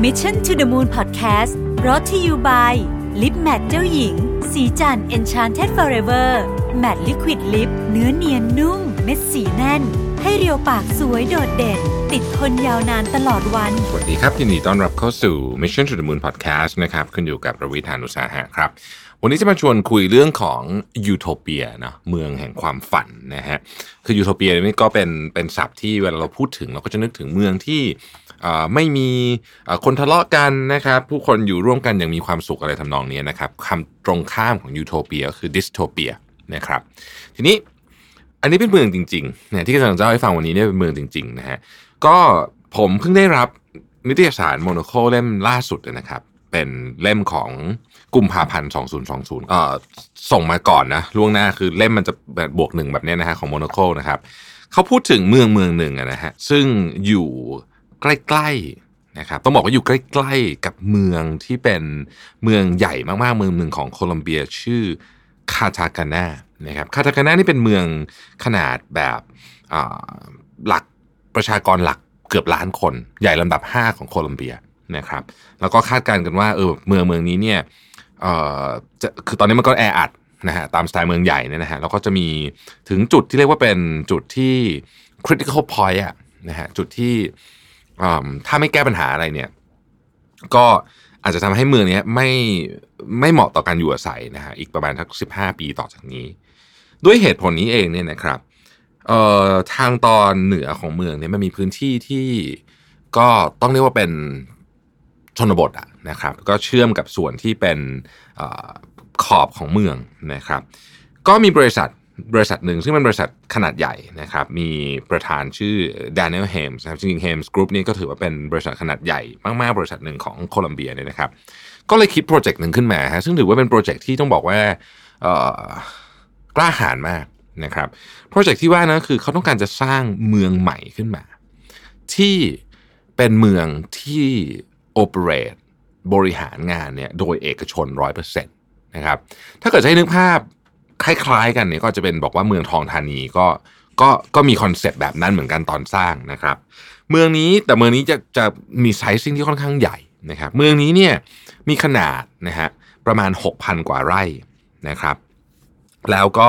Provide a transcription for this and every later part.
Mission to the Moon Podcast Brought to you by ลิป matte เจ้าหญิง ศรีจันทร์ Enchanted Forever Matte Liquid Lip เนื้อเนียนนุ่ม เม็ดสีแน่น ให้เรียวปากสวยโดดเด่น ติดทนยาวนานตลอดวัน สวัสดีครับยินดีต้อนรับเข้าสู่ Mission to the Moon Podcast นะครับ คุณอยู่กับผมรวิศ หาญอุตสาหะครับ วันนี้จะมาชวนคุยเรื่องของยูโทเปียนะเมืองแห่งความฝันนะฮะคือยูโทเปียนี่ก็เป็นเป็นศัพท์ที่เวลาเราพูดถึงเราก็จะนึกถึงเมืองที่ ไม่มีคนทะเลาะกันนะครับ ผู้คนอยู่ร่วมกันอย่างมีความสุขอะไรทำนองนี้นะครับคำตรงข้ามของยูโทเปียก็คือดิสโทเปียนะครับ ทีนี้อันนี้เป็นเมืองจริงๆเนี่ยที่กำลังจะเล่าให้ฟังวันนี้เนี่ยเป็นเมืองจริงๆนะฮะก็ผมเพิ่งได้รับนิตยสาร Monocle เล่มล่าสุดนะครับ เป็นเล่มของกุมภาพันธ์2020เอ่อส่งมาก่อนนะล่วงหน้าคือเล่มมันจะแบบบวกหนึ่งแบบนี้นะฮะของ Monocle นะครับเขาพูดถึงเมืองเมืองหนึ่งนะฮะซึ่งอยู่ ใกล้ๆนะครับต้องบอกว่าอยู่ใกล้ ๆ กับเมืองที่เป็นเมืองใหญ่มากๆเมืองหนึ่งของโคลัมเบียชื่อคาทากานานะครับคาทากานานี่เป็นเมืองขนาดแบบหลักประชากรหลักเกือบล้านคน ใหญ่ลำดับ 5 ของโคลัมเบียนะครับแล้วก็คาดการณ์กันว่าเออเมืองเมืองนี้เนี่ยเออจะคือตอนนี้มันก็แออัดนะฮะตามสไตล์เมืองใหญ่เนี่ยนะฮะแล้วก็จะมีถึงจุดที่เรียกว่าเป็นจุดที่ critical point อะนะฮะจุดที่ ถ้าไม่แก้ปัญหาอะไรเนี่ย ก็อาจจะทำให้เมืองนี้ไม่ไม่เหมาะต่อการอยู่อาศัยนะฮะอีกประมาณทักสิบห้าปีต่อจากนี้ ด้วยเหตุผลนี้เองเนี่ยนะครับเอ่อทางตอนเหนือของเมืองเนี่ยมันมีพื้นที่ที่ก็ต้องเรียกว่าเป็นชนบทอะนะครับ ก็เชื่อมกับส่วนที่เป็นอขอบของเมืองนะครับ ก็มีบริษัท บริษัทหนึ่ง ซึ่งเป็นบริษัทขนาดใหญ่นะครับ มีประธานชื่อ Daniel Hames นะครับจริงๆ Hames Group นี่ก็ถือว่าเป็นบริษัทขนาดใหญ่มากๆ บริษัทหนึ่งของโคลัมเบียเนี่ยนะครับ ก็เลยคิดโปรเจกต์หนึ่งขึ้นมาฮะซึ่งถือว่าเป็นโปรเจกต์ที่ต้องบอกว่ากล้าหาญมากนะครับโปรเจกต์ที่ว่านะคือเขาต้องการจะสร้างเมืองใหม่ขึ้นมา ที่เป็นเมืองที่โอเปเรตบริหารงานเนี่ยโดยเอกชนร้อยเปอร์เซ็นต์นะครับถ้าเกิดจะให้นึกภาพ คล้ายๆกันเนี่ยก็จะเป็นบอกว่าเมืองทองธานีก็ก็ก็มีคอนเซปต์แบบนั้นเหมือนกันตอนสร้างนะครับ เมืองนี้แต่เมืองนี้จะจะมีไซซิ่งที่ค่อนข้างใหญ่นะครับ เมืองนี้เนี่ยมีขนาดนะฮะประมาณ 6,000 กว่าไร่นะครับ แล้วก็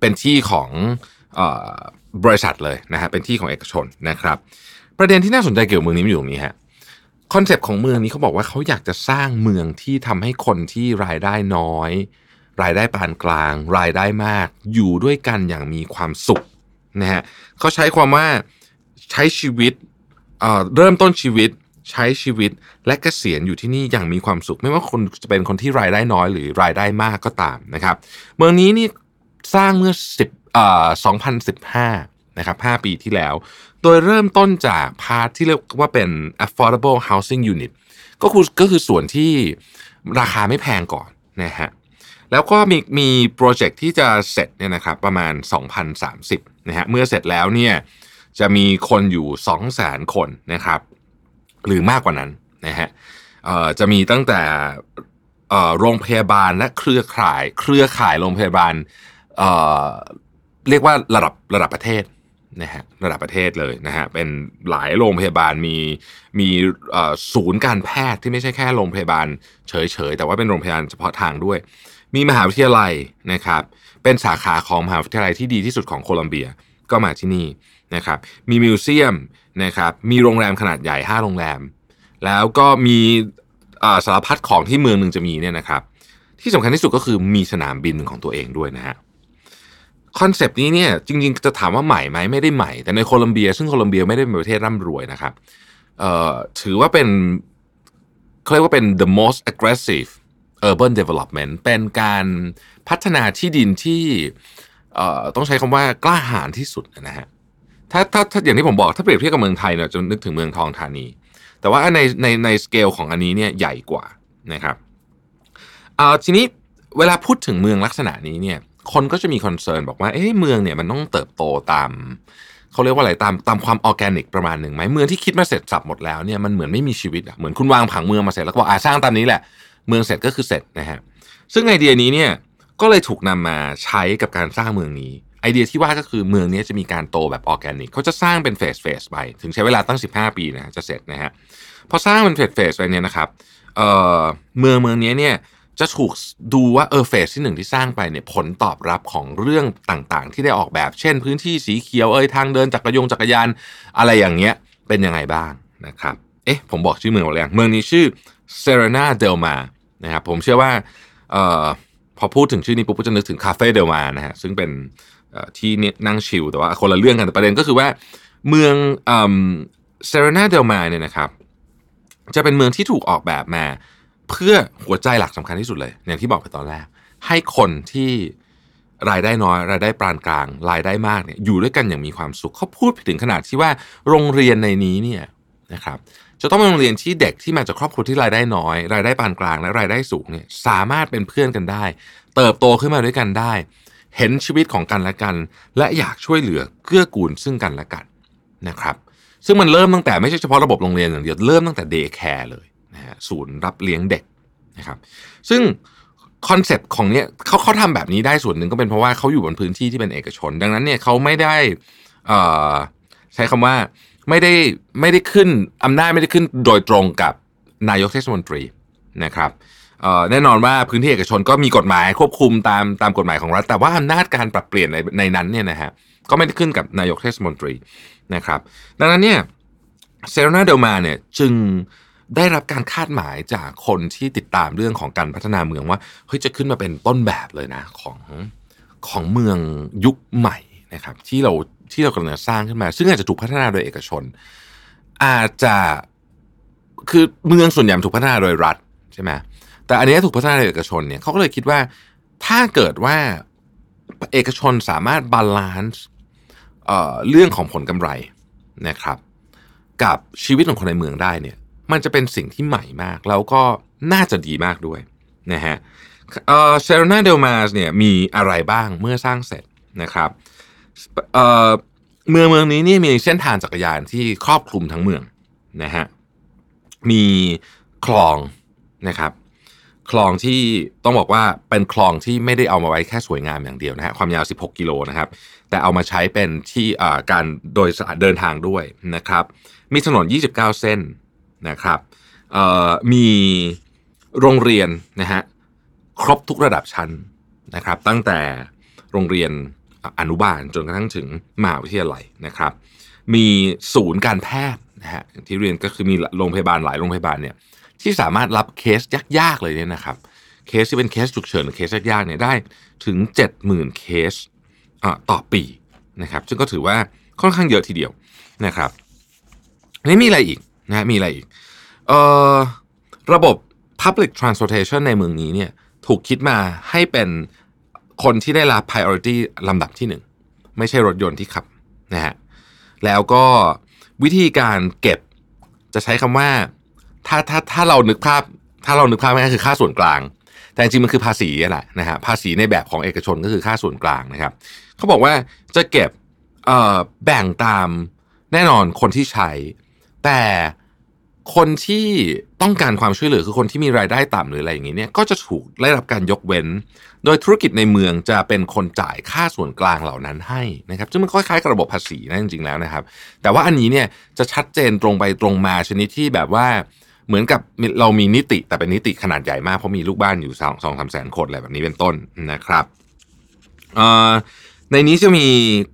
เป็นที่ของออบริษัทเลยนะฮะเป็นที่ของเอกชนนะครับ ประเด็นที่น่าสนใจเกี่ยวกับเมืองนี้มันอยู่ตรงนี้ฮะคอนเซปต์ของเมืองนี้เขาบอกว่าเขาอยากจะสร้างเมืองที่ทำให้คนที่รายได้น้อย รายได้ปานกลาง รายได้มาก อยู่ด้วยกันอย่างมีความสุขนะฮะเขาใช้ความว่าใช้ชีวิตเอ่อเริ่มต้นชีวิตใช้ชีวิตและเกษียณอยู่ที่นี่อย่างมีความสุข ไม่ว่าคนจะเป็นคนที่รายได้น้อยหรือรายได้มากก็ตามนะครับ เมืองนี้นี่สร้างเมื่อ10เอ่อ2015นะครับ5ปีที่แล้ว โดยเริ่มต้นจาก part ที่เรียกว่าเป็น affordable housing unit ก็คือก็คือส่วนที่ราคาไม่แพงก่อนนะฮะ แล้วก็มีมีโปรเจกต์ที่จะเสร็จเนี่ยนะครับประมาณ 2030นะฮะเมื่อเสร็จแล้วเนี่ยจะมีคนอยู่ 200,000 คนนะครับ หรือมากกว่านั้นนะฮะจะมีตั้งแต่โรงพยาบาลและเครือข่าย เครือข่ายโรงพยาบาลเเรียกว่าระดับระดับประเทศ นะฮะระดับประเทศเลยนะฮะเป็นหลายโรงพยาบาลมีมีศูนย์การแพทย์ที่ไม่ใช่แค่โรงพยาบาลเฉยๆ แต่ว่าเป็นโรงพยาบาลเฉพาะทางด้วย มีมหาวิทยาลัยนะครับเป็นสาขาของมหาวิทยาลัยที่ดีที่สุดของโคลัมเบียก็มาที่นี่นะครับมีมิวเซียมนะครับมีโรงแรมขนาดใหญ่ 5 โรงแรม แล้วก็มีสารพัดของที่เมืองหนึ่งจะมีเนี่ยนะครับที่สำคัญที่สุดก็คือมีสนามบินของตัวเองด้วยนะฮะ คอนเซปต์นี้เนี่ยจริง ๆ จะถามว่าใหม่ไหมไม่ได้ใหม่ แต่ในโคลัมเบีย ซึ่งโคลัมเบียไม่ได้เป็นประเทศร่ำรวยนะครับถือว่าเป็นเขาเรียกว่าเป็น the most aggressive urban development เป็นการพัฒนาที่ดินที่ต้องใช้คำว่ากล้าหาญที่สุดนะฮะถ้าถ้าถ้าอย่างที่ผมบอกถ้าเปรียบเทียบกับเมืองไทยเนี่ยจะนึกถึงเมืองทองธานี แต่ว่าในในในสเกลของอันนี้เนี่ยใหญ่กว่านะครับทีนี้ เวลาพูดถึงเมืองลักษณะนี้เนี่ย คนก็จะมี concern บอกว่า เอ๊ะเมืองเนี่ยมันต้องเติบโตตามเขาเรียกว่าอะไรตามตามความออแกนิกประมาณหนึ่งไหมเมืองที่คิดมาเสร็จสรรพหมดแล้วเนี่ยมันเหมือนไม่มีชีวิตอะเหมือนคุณวางผังเมืองมาเสร็จแล้วก็บอกอ่าสร้างตามนี้แหละ เมืองเสร็จก็คือเสร็จนะฮะซึ่งไอเดียนี้เนี่ยก็เลยถูกนำมาใช้กับการสร้างเมืองนี้ไอเดียที่ว่าก็คือเมืองนี้จะมีการโตแบบออร์แกนิกเขาจะสร้างเป็นเฟสเฟสไป ถึงใช้เวลาตั้ง 15 ปีนะจะเสร็จนะฮะพอสร้างเป็นเฟสเฟสไปเนี่ยนะครับเอ่อเมืองเมืองนี้เนี่ย จะถูกดูว่าเออเฟสที่หนึ่งที่สร้างไปเนี่ยผลตอบรับของเรื่องต่างๆ ที่ได้ออกแบบ เช่น พื้นที่สีเขียวเอยทางเดินจักรยงจักรยานอะไรอย่างเงี้ยเป็นยังไงบ้างนะครับเอ๊ะผมบอกชื่อเมืองหมดแล้วเมืองนี้ชื่อเซเรนาเดลมานะครับผมเชื่อว่าเอ่อพอพูดถึงชื่อนี้ปุ๊บก็จะนึกถึงคาเฟ่เดลมานะฮะซึ่งเป็นที่นั่งชิลแต่ว่าคนละเรื่องกันแต่ประเด็นก็คือว่าเมืองเซเรนาเดลมาเนี่ยนะครับจะเป็นเมืองที่ถูกออกแบบมา เพื่อหัวใจหลักสำคัญที่สุดเลย อย่างที่บอกไปตอนแรก ให้คนที่รายได้น้อย รายได้ปานกลาง รายได้มากเนี่ยอยู่ด้วยกันอย่างมีความสุขเขาพูดถึงขนาดที่ว่าโรงเรียนในนี้เนี่ยนะครับจะต้องเป็นโรงเรียนที่เด็กที่มาจากครอบครัวที่รายได้น้อย รายได้ปานกลางและรายได้สูงเนี่ยสามารถเป็นเพื่อนกันได้ เติบโตขึ้นมาด้วยกันได้ เห็นชีวิตของกันและกัน และอยากช่วยเหลือเกื้อกูลซึ่งกันและกันนะครับ ซึ่งมันเริ่มตั้งแต่ไม่ใช่เฉพาะระบบโรงเรียนอย่างเดียวเริ่มตั้งแต่ day care เลยอะศูนย์รับเลี้ยงเด็กนะครับ ซึ่งคอนเซปต์ของเนี้ยเขาเขาทำแบบนี้ได้ส่วนหนึ่งก็เป็นเพราะว่าเขาอยู่บนพื้นที่ที่เป็นเอกชน ดังนั้นเนี่ยเขาไม่ได้ใช้คำว่าไม่ได้ไม่ได้ขึ้นอำนาจไม่ได้ขึ้นโดยตรงกับนายกเทศมนตรีนะครับแน่นอนว่าพื้นที่เอกชนก็มีกฎหมายควบคุมตามตามกฎหมายของรัฐ แต่ว่าอำนาจการปรับเปลี่ยนในในนั้นเนี่ยนะฮะก็ไม่ได้ขึ้นกับนายกเทศมนตรีนะครับ ดังนั้นเนี่ยเซโรนาเดลมาเนี่ยจึง ได้รับการคาดหมายจากคนที่ติดตามเรื่องของการพัฒนาเมืองว่าเฮ้ยจะขึ้นมาเป็นต้นแบบเลยนะของของเมืองยุคใหม่นะครับ ที่เราที่เรากำลังสร้างขึ้นมา ซึ่งอาจจะถูกพัฒนาโดยเอกชน อาจจะคือเมืองส่วนใหญ่ถูกพัฒนาโดยรัฐใช่ไหมแต่อันนี้ถูกพัฒนาโดยเอกชนเนี่ยเขาก็เลยคิดว่าถ้าเกิดว่าเอกชนสามารถบาลานซ์เรื่องของผลกำไรนะครับ กับชีวิตของคนในเมืองได้เนี่ย มันจะเป็นสิ่งที่ใหม่มาก แล้วก็น่าจะดีมากด้วยนะฮะเซโรนาเดลมาสเนี่ยมีอะไรบ้างเมื่อสร้างเสร็จนะครับเเมืองเมืองนี้นี่มีเส้นทางจักรยานที่ครอบคลุมทั้งเมืองนะฮะมีคลองนะครับคลองที่ต้องบอกว่าเป็นคลองที่ไม่ได้เอามาไว้แค่สวยงามอย่างเดียวนะฮะความยาว 16 กิโลนะครับ แต่เอามาใช้เป็นที่การโดยเดินทางด้วยนะครับ มีถนน 29 เส้น นะครับมีโรงเรียนนะฮะครบทุกระดับชั้นนะครับ ตั้งแต่โรงเรียนอนุบาลจนกระทั่งถึงมหาวิทยาลัยนะครับ มีศูนย์การแพทย์นะฮะที่เรียนก็คือมีโรงพยาบาลหลายโรงพยาบาลเนี่ยที่สามารถรับเคสยากๆเลยเนี่ยนะครับ เคสที่เป็นเคสฉุกเฉินหรือเคสยากๆเนี่ยได้ถึง 70,000 เคสต่อปีนะครับ ซึ่งก็ถือว่าค่อนข้างเยอะทีเดียวนะครับนี่มีอะไรอีก นะมีอะไรอีกเอ่อระบบ Public Transportation ในเมืองนี้เนี่ยถูกคิดมาให้เป็นคนที่ได้รับ priority ลำดับที่หนึ่งไม่ใช่รถยนต์ที่ขับนะฮะแล้วก็วิธีการเก็บจะใช้คำว่าถ้าถ้าถ้าเรานึกภาพ ถ้าเรานึกภาพง่ายคือค่าส่วนกลาง แต่จริงมันคือภาษีแหละนะฮะภาษีในแบบของเอกชนก็คือค่าส่วนกลางนะครับเขาบอกว่าจะเก็บแบ่งตามแน่นอนคนที่ใช้ แต่คนที่ต้องการความช่วยเหลือคือคนที่มีรายได้ต่ำหรืออะไรอย่างนี้เนี่ยก็จะถูกได้รับการยกเว้น โดยธุรกิจในเมืองจะเป็นคนจ่ายค่าส่วนกลางเหล่านั้นให้นะครับซึ่งมันคล้ายๆกับระบบภาษีนะจริงๆแล้วนะครับ แต่ว่าอันนี้เนี่ยจะชัดเจนตรงไปตรงมาชนิดที่แบบว่าเหมือนกับเรามีนิติแต่เป็นนิติขนาดใหญ่มากเพราะมีลูกบ้านอยู่สองสองสามแสนคนอะไรแบบนี้เป็นต้นนะครับในนี้จะมี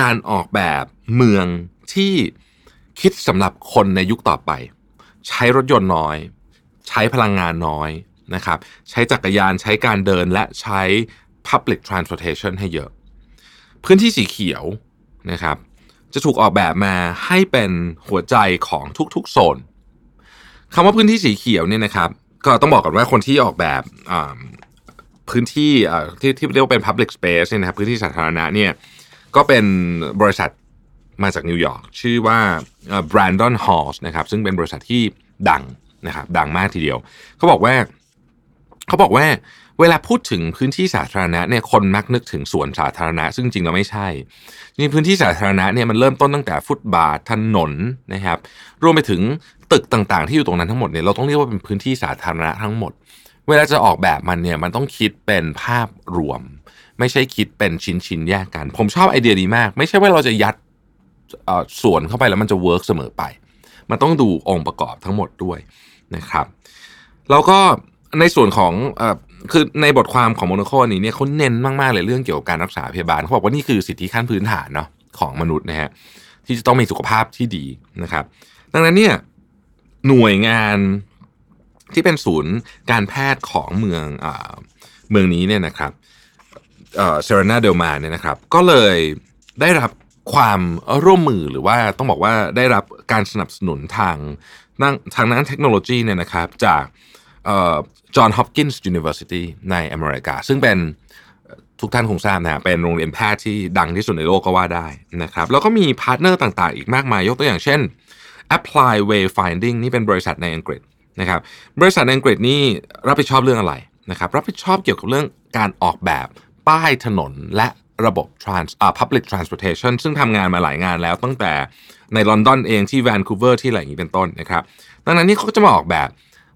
การออกแบบเมืองที่ คิดสำหรับคนในยุคต่อไป ใช้รถยนต์น้อย ใช้พลังงานน้อยนะครับ ใช้จักรยานใช้การเดินและใช้ Public Transportation ให้เยอะ พื้นที่สีเขียวนะครับ จะถูกออกแบบมาให้เป็นหัวใจของทุกๆโซนคำว่าพื้นที่สีเขียวเนี่ยนะครับ ก็ต้องบอกก่อนว่าคนที่ออกแบบพื้นที่ที่ที่เรียกว่าเป็น public space เนี่ยนะครับพื้นที่สาธารณะเนี่ยก็เป็นบริษัท มาจากนิวยอร์กชื่อว่า Brandon Halls นะครับซึ่งเป็นบริษัทที่ดังนะครับดังมากทีเดียว เขาบอกว่าเขาบอกว่าเวลาพูดถึงพื้นที่สาธารณะเนี่ยคนมักนึกถึงสวนสาธารณะ ซึ่งจริงเราไม่ใช่จริงพื้นที่สาธารณะเนี่ยมันเริ่มต้นตั้งแต่ฟุตบาทถนนนะครับรวมไปถึงตึกต่างๆ ที่อยู่ตรงนั้นทั้งหมดเนี่ยเราต้องเรียกว่าเป็นพื้นที่สาธารณะทั้งหมด เวลาจะออกแบบมันเนี่ยมันต้องคิดเป็นภาพรวม ไม่ใช่คิดเป็นชิ้นชิ้นๆแยกกัน ผมชอบไอเดียดีมาก ไม่ใช่ว่าเราจะยัด ส่วนเข้าไปแล้วมันจะ work เสมอไป มันต้องดูองค์ประกอบทั้งหมดด้วยนะครับ แล้วก็ในส่วนของอคือในบทความของ Monocle นี้เนี่ยเขาเน้นมากๆเลยเรื่องเกี่ยวกับการรักษาพยาบาลเขาบอกว่านี่คือสิทธิขั้นพื้นฐานเนาะของมนุษย์นะฮะที่จะต้องมีสุขภาพที่ดีนะครับ ดังนั้นเนี่ยหน่วยงานที่เป็นศูนย์การแพทย์ของเมืองอเมืองนี้เนี่ยนะครับเซเรนาเดลมาเนี่ยนะครับ ก็เลยได้รับ ความร่วมมือหรือว่าต้องบอกว่าได้รับการสนับสนุนทางทางด้นเทคโนโลยีเนี่ยนะครับจากJohns Hopkins University ในอเมริกา ซึ่งเป็นทุกท่านคงทราบนะฮะเป็นโรงเรียนแพทย์ที่ดังที่สุดในโลกก็ว่าได้นะครับแล้วก็มี partner ต่างๆ อีกมากมาย ยกตัวอย่างเช่น Applied Wayfinding นี่เป็นบริษัทในอังกฤษนะครับบริษัทในอังกฤษนี่รับผิดชอบเรื่องอะไรนะครับรับผิดชอบเกี่ยวกับเรื่องการออกแบบป้ายถนนและ ระบบ trans อ่า public transportation ซึ่งทำงานมาหลายงานแล้วตั้งแต่ในลอนดอนเองที่แวนคูเวอร์ที่อะไรอย่างนี้เป็นต้นนะครับ ดังนั้นนี่เขาก็จะมาออกแบบ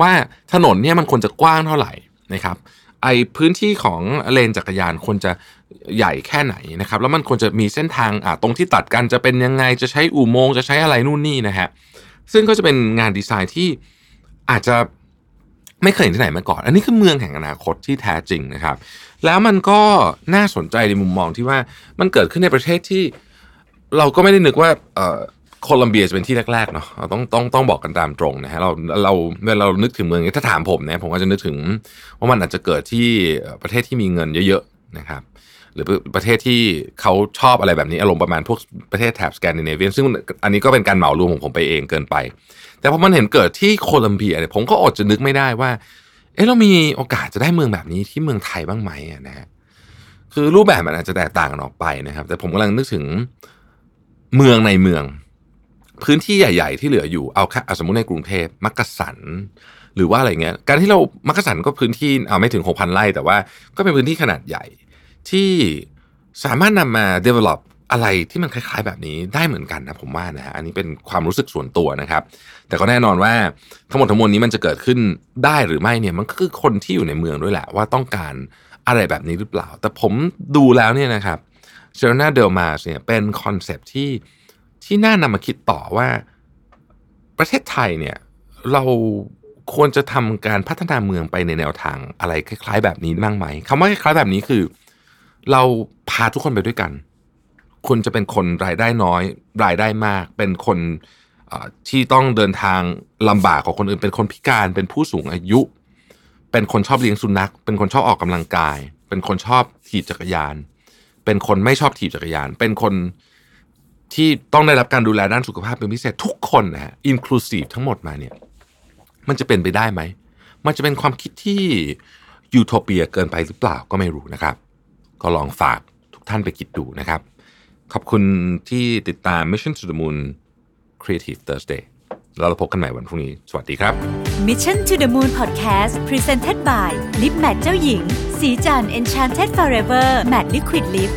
ว่าถนนเนี่ยมันควรจะกว้างเท่าไหร่นะครับไอพื้นที่ของเลนจักรยานควรจะใหญ่แค่ไหนนะครับ แล้วมันควรจะมีเส้นทางอ่าตรงที่ตัดกันจะเป็นยังไงจะใช้อุโมงค์จะใช้อะไรนู่นนี่นะฮะซึ่งก็จะเป็นงานดีไซน์ที่อาจจะ ไม่เคยเห็นที่ไหนมาก่อน อันนี้คือเมืองแห่งอนาคตที่แท้จริงนะครับ แล้วมันก็น่าสนใจในมุมมองที่ว่ามันเกิดขึ้นในประเทศที่เราก็ไม่ได้นึกว่าโคลัมเบียจะเป็นที่แรกๆเนาะเราต้องต้องต้องบอกกันตามตรงนะฮะเราเราเวลาเรานึกถึงเมืองนี้ถ้าถามผมนะผมก็จะนึกถึงว่ามันอาจจะเกิดที่ประเทศที่มีเงินเยอะๆนะครับ หรือประเทศที่เขาชอบอะไรแบบนี้อารมณ์ประมาณพวกประเทศแถบสแกนดิเนเวียซึ่งอันนี้ก็เป็นการเหมารวมของผมไปเองเกินไป แต่พอมันเห็นเกิดที่โคลัมเบียเนี่ยผมก็อดจะนึกไม่ได้ว่า เอ๊ะเรามีโอกาสจะได้เมืองแบบนี้ที่เมืองไทยบ้างไหมนะฮะคือรูปแบบมันอาจจะแตกต่างกันออกไปนะครับ แต่ผมกำลังนึกถึงเมืองในเมือง พื้นที่ใหญ่ ๆ ที่เหลืออยู่เอาแค่สมมติในกรุงเทพมักกะสันหรือว่าอะไรเงี้ย การที่เรามักกะสันก็พื้นที่เอาไม่ถึง6,000ไร่แต่ว่าก็เป็นพื้นที่ขนาดใหญ่ ที่สามารถนำมา develop อะไรที่มันคล้าย ๆ แบบนี้ได้เหมือนกันนะผมว่านะฮะอันนี้เป็นความรู้สึกส่วนตัวนะครับ แต่ก็แน่นอนว่าทั้งหมดทั้งมวลนี้มันจะเกิดขึ้นได้หรือไม่เนี่ยมันก็คือคนที่อยู่ในเมืองด้วยแหละ ว่าต้องการอะไรแบบนี้หรือเปล่า แต่ผมดูแล้วเนี่ยนะครับ Serena del Mar เนี่ยเป็นคอนเซปต์ที่ที่น่านำมาคิดต่อว่าประเทศไทยเนี่ยเราควรจะทำการพัฒนาเมืองไปในแนวทางอะไรคล้าย ๆ แบบนี้บ้างไหมคำว่าคล้ายๆแบบนี้คือ เราพาทุกคนไปด้วยกัน คุณจะเป็นคนรายได้น้อย รายได้มาก เป็นคนที่ต้องเดินทางลำบากกว่าคนอื่น เป็นคนพิการเป็นผู้สูงอายุ เป็นคนชอบเลี้ยงสุนัข เป็นคนชอบออกกำลังกาย เป็นคนชอบถีบจักรยาน เป็นคนไม่ชอบถีบจักรยาน เป็นคนที่ต้องได้รับการดูแลด้านสุขภาพเป็นพิเศษทุกคนนะฮะ inclusive ทั้งหมดมาเนี่ย มันจะเป็นไปได้ไหม มันจะเป็นความคิดที่ยูโทเปียเกินไปหรือเปล่าก็ไม่รู้นะครับ ก็ลองฝากทุกท่านไปคิดดูนะครับ ขอบคุณที่ติดตาม Mission to the Moon Creative Thursday แล้วเราพบกันใหม่วันพรุ่งนี้ สวัสดีครับ Mission to the Moon Podcast Presented by Lip Matte เจ้าหญิง สีจัน Enchanted Forever Matte Liquid Lip